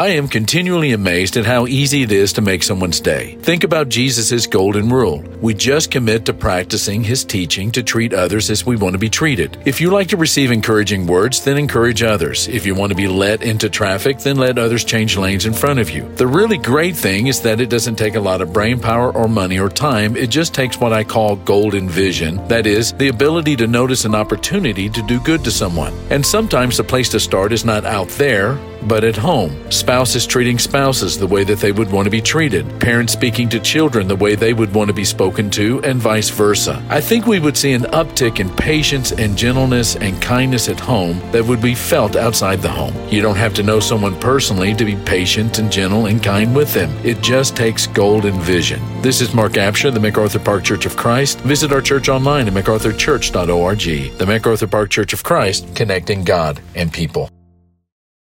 I am continually amazed at how easy it is to make someone's day. Think about Jesus' golden rule. We just commit to practicing his teaching to treat others as we want to be treated. If you like to receive encouraging words, then encourage others. If you want to be let into traffic, then let others change lanes in front of you. The really great thing is that it doesn't take a lot of brain power or money or time. It just takes what I call golden vision. That is, the ability to notice an opportunity to do good to someone. And sometimes the place to start is not out there, but at home. Spouses treating spouses the way that they would want to be treated. Parents speaking to children the way they would want to be spoken to, and vice versa. I think we would see an uptick in patience and gentleness and kindness at home that would be felt outside the home. You don't have to know someone personally to be patient and gentle and kind with them. It just takes golden vision. This is Mark Absher, the MacArthur Park Church of Christ. Visit our church online at macarthurchurch.org. The MacArthur Park Church of Christ, connecting God and people.